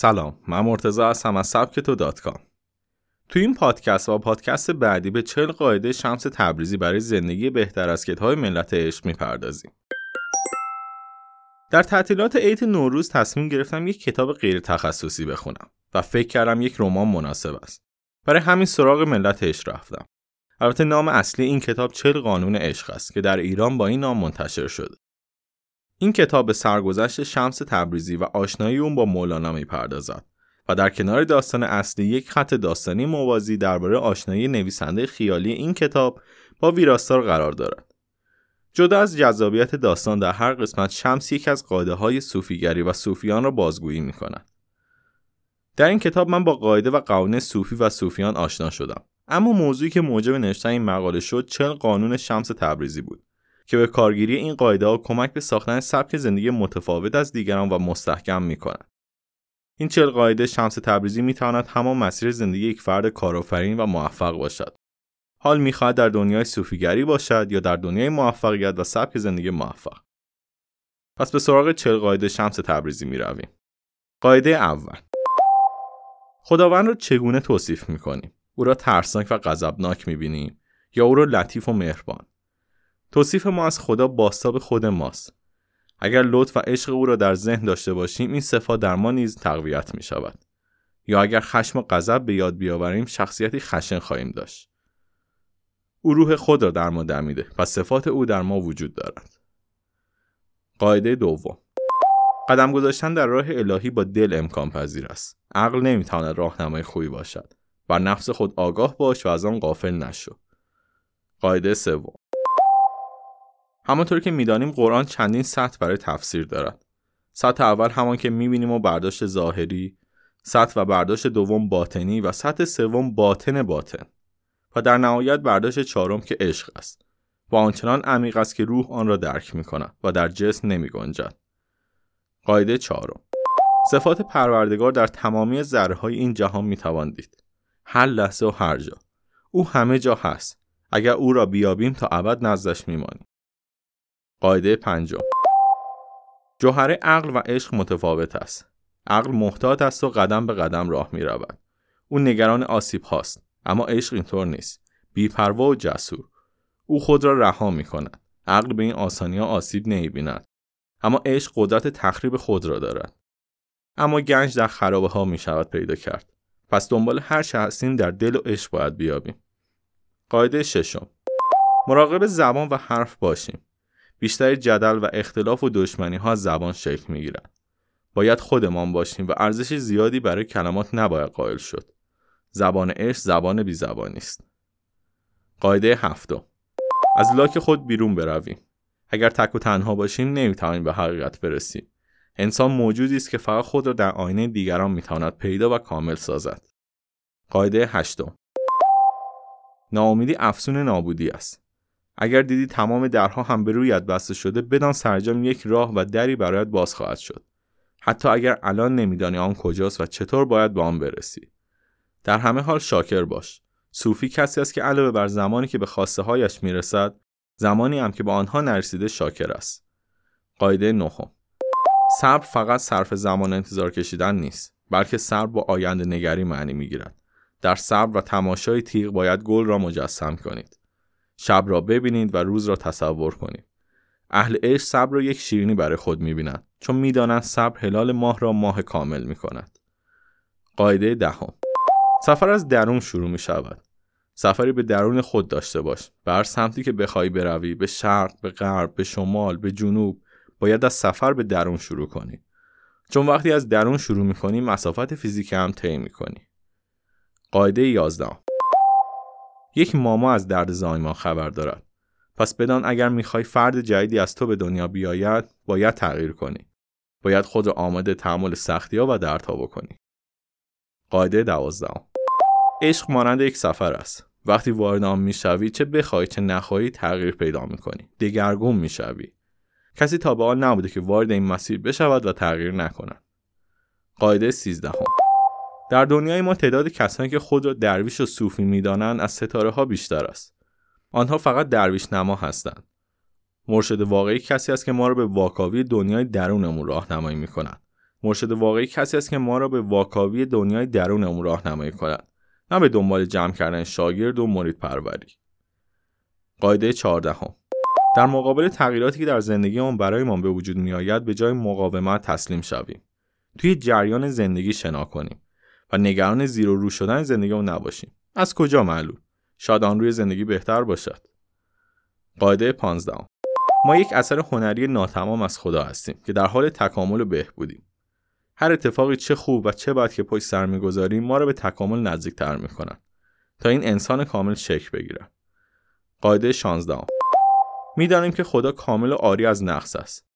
سلام من مرتضی هستم از سبک تو دات کام. تو این پادکست و پادکست بعدی به چل قاعده شمس تبریزی برای زندگی بهتر از کتاب ملت عشق می‌پردازیم. در تعطیلات عید نوروز تصمیم گرفتم یک کتاب غیر تخصصی بخونم و فکر کردم یک رمان مناسب است. برای همین سراغ ملت عشق رفتم. البته نام اصلی این کتاب چل قانون عشق است که در ایران با این نام منتشر شده. این کتاب به سرگذشت شمس تبریزی و آشنایی اون با مولانا می‌پردازد و در کنار داستان اصلی یک خط داستانی موازی درباره آشنایی نویسنده خیالی این کتاب با ویراستار قرار دارد. جدا از جذابیت داستان در هر قسمت شمس یک از قاعده های صوفیگری و صوفیان را بازگویی می کند. در این کتاب من با قاعده و قوانین صوفی و صوفیان آشنا شدم. اما موضوعی که موجب نوشتن این مقاله شد چل قانون شمس تبریزی بود که به کارگیری این قاعده ها کمک به ساختن سبک زندگی متفاوت از دیگران و مستحکم می کند. این چل قاعده شمس تبریزی می تواند همان مسیر زندگی یک فرد کارآفرین و موفق باشد. حال می‌خواهد در دنیای صوفیگری باشد یا در دنیای موفقیت و سبک زندگی موفق. پس به سراغ چل قاعده شمس تبریزی می رویم. قاعده اول خداوند را چگونه توصیف می کنیم؟ او را ترسناک و غضبناک می بینیم یا او را لطیف و مهربان؟ توصیف ما از خدا باستاب خود ماست. اگر لطف و عشق او را در ذهن داشته باشیم این صفات در ما نیز تقویت می شود. یا اگر خشم و غضب به یاد بیاوریم شخصیتی خشن خواهیم داشت. او روح خود را در ما دمیده و صفات او در ما وجود دارد. قاعده دوم قدم گذاشتن در راه الهی با دل امکان پذیر است. عقل نمی‌تواند راهنمای خوبی باشد. بر نفس خود آگاه باش و از آن غافل نشو. قاعده سوم همانطور که می‌دانیم قرآن چندین سطح برای تفسیر دارد. سطح اول همان که می‌بینیم و برداشت ظاهری، سطح و برداشت دوم باطنی و سطح سوم باطن باطن. و در نهایت برداشت چهارم که عشق است. و آنچنان عمیق است که روح آن را درک می کند و در جسم نمی گنجد. قاعده چهارم صفات پروردگار در تمامی ذره این جهان می دید. هر لحظه و هر جا. او همه جا هست. اگر او را بیابیم تا ابد نزدش میمانیم. قاعده پنجم جوهره عقل و عشق متفاوت است. عقل محتاط است و قدم به قدم راه می رود. او نگران آسیب هاست. اما عشق اینطور نیست. بیپروا و جسور. او خود را رها می کند. عقل به این آسانی ها آسیب نمی بیند. اما عشق قدرت تخریب خود را دارد. اما گنج در خرابه ها می شود پیدا کرد. پس دنبال هر چه در دل و عشق باید بیابیم. قاعده ششم مراقب زبان و حرف باشیم. بیشتر جدل و اختلاف و دشمنی ها از زبان شکل می گیرن. باید خودمان باشیم و ارزش زیادی برای کلمات نباید قائل شد. زبان عشق زبان بی زبانی است. قاعده هفتم از لاک خود بیرون برویم. اگر تک و تنها باشیم نمی‌توانیم به حقیقت برسیم. انسان موجودی است که فقط خود را در آینه دیگران می‌تواند پیدا و کامل سازد. قاعده هشتم ناامیدی افسون نابودی است. اگر دیدی تمام درها هم به رویت بسته شده بدان سرجام یک راه و دری برایت باز خواهد شد. حتی اگر الان نمیدانی آن کجاست و چطور باید به آن برسی. در همه حال شاکر باش. صوفی کسی است که علاوه بر زمانی که به خواسته هایش می‌رسد زمانی هم که به آنها نرسیده شاکر است. قاعده نهم. صبر فقط صرف زمان انتظار کشیدن نیست بلکه صبر با آینده نگری معنی می‌گیرد. در صبر و تماشای تیغ باید گل را مجسم کنید. شب را ببینید و روز را تصور کنید. اهل عشق صبر را یک شیرینی برای خود می‌بینند چون می‌دانند صبر هلال ماه را ماه کامل می کند. قاعده دهم سفر از درون شروع می شود. سفری به درون خود داشته باش. بر سمتی که بخوای بروی به شرق، به غرب، به شمال، به جنوب باید از سفر به درون شروع کنی. چون وقتی از درون شروع می کنی مسافت فیزیکی هم طی می کنی. قاعده 11 یک ماما از درد زایمان خبر دارد. پس بدان اگر می‌خوای فرد جدیدی از تو به دنیا بیاید باید تغییر کنی. باید خود را آماده تحمل سختی ها و دردها بکنی. قاعده دوازدهم. عشق مانند یک سفر است. وقتی وارد آن می‌شوی چه بخوای چه نخواهی تغییر پیدا می‌کنی. دگرگون می‌شوی. کسی تا به حال نبوده که وارد این مسیر بشود و تغییر نکند. قاعده سیزدهم. در دنیای ما تعداد کسانی که خود را درویش و صوفی می‌دانند از ستاره ها بیشتر است. آنها فقط درویش نما هستند. مرشد واقعی کسی است که ما را به واکاوی دنیای درونمون راهنمایی می‌کند. مرشد واقعی کسی است که ما را به واکاوی دنیای درونمون راهنمایی کند. نه به دنبال جمع کردن شاگرد و مرید پروری. قاعده چهاردهم. در مقابل تغییراتی که در زندگیمون برایمان به وجود میآید به جای مقاومت تسلیم شویم. توی جریان زندگی شنا کنیم. و نگران زیر و رو شدن زندگیمون نباشیم. از کجا معلوم؟ شاید آن روی زندگی بهتر باشد. قاعده 15 ما یک اثر هنری ناتمام از خدا هستیم که در حال تکامل و بهبودیم. هر اتفاقی چه خوب و چه بد که پشت سر می‌گذاریم ما را به تکامل نزدیکتر می‌کنن تا این انسان کامل شکل بگیرد. قاعده 16 می‌دانیم که خدا کامل و آری از نقص است.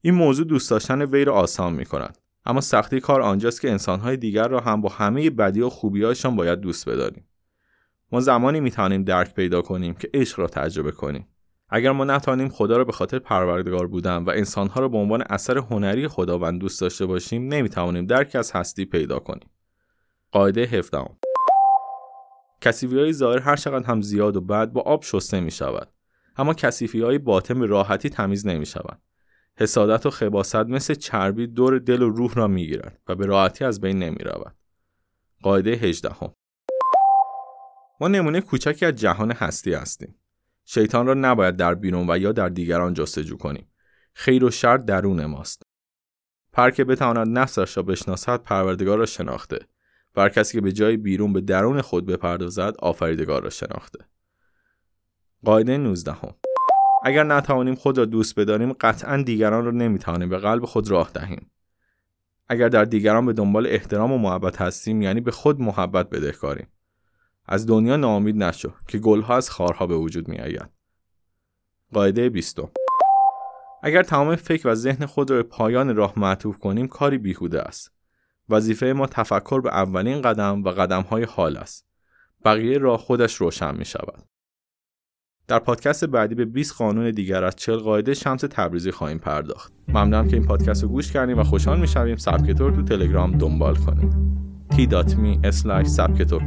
این موضوع دوست داشتن وی را آسان می. اما سختی کار آنجاست که انسانهای دیگر را هم با همه بدی و خوبیهایشان باید دوست بداریم. ما زمانی می توانیم درک پیدا کنیم که عشق را تجربه کنیم. اگر ما نتوانیم خدا را به خاطر پروردگار بودن و انسانها را به عنوان اثر هنری خداوند دوست داشته باشیم نمی توانیم درک از هستی پیدا کنیم. قاعده 17 کسیفی های ظاهر هر چقدر هم زیاد و بد با آب شسته می شود. اما کسیفی های باطن به راحتی تمیز نمی شود. حسادت و خباست مثل چربی دور دل و روح را می گیرد و به راحتی از بین نمی رود. قاعده 18 ما نمونه کوچکی از جهان هستی هستیم. شیطان را نباید در بیرون و یا در دیگران جستجو کنیم. خیر و شر درون ماست. پر که بتواند نفسش را بشناسد پروردگار را شناخته و هر کسی که به جای بیرون به درون خود بپردازد آفریدگار را شناخته. قاعده 19 اگر نتوانیم خود را دوست بداریم قطعا دیگران را نمی‌توانیم به قلب خود راه دهیم. اگر در دیگران به دنبال احترام و محبت هستیم یعنی به خود محبت بدهکاریم. از دنیا ناامید نشو که گلها از خارها به وجود میآید. قاعده 20 اگر تمام فکر و ذهن خود را به پایان راه معطوف کنیم کاری بیهوده است. وظیفه ما تفکر به اولین قدم و قدم های حال است. بقیه راه خودش روشن می شود در پادکست بعدی به 20 قانون دیگر از 40 قاعده شمس تبریزی خواهیم پرداخت. ممنونم که این پادکست رو گوش کردیم و خوشحال می‌شویم. سبکتور تو تلگرام دنبال کنیم t.me سبکتور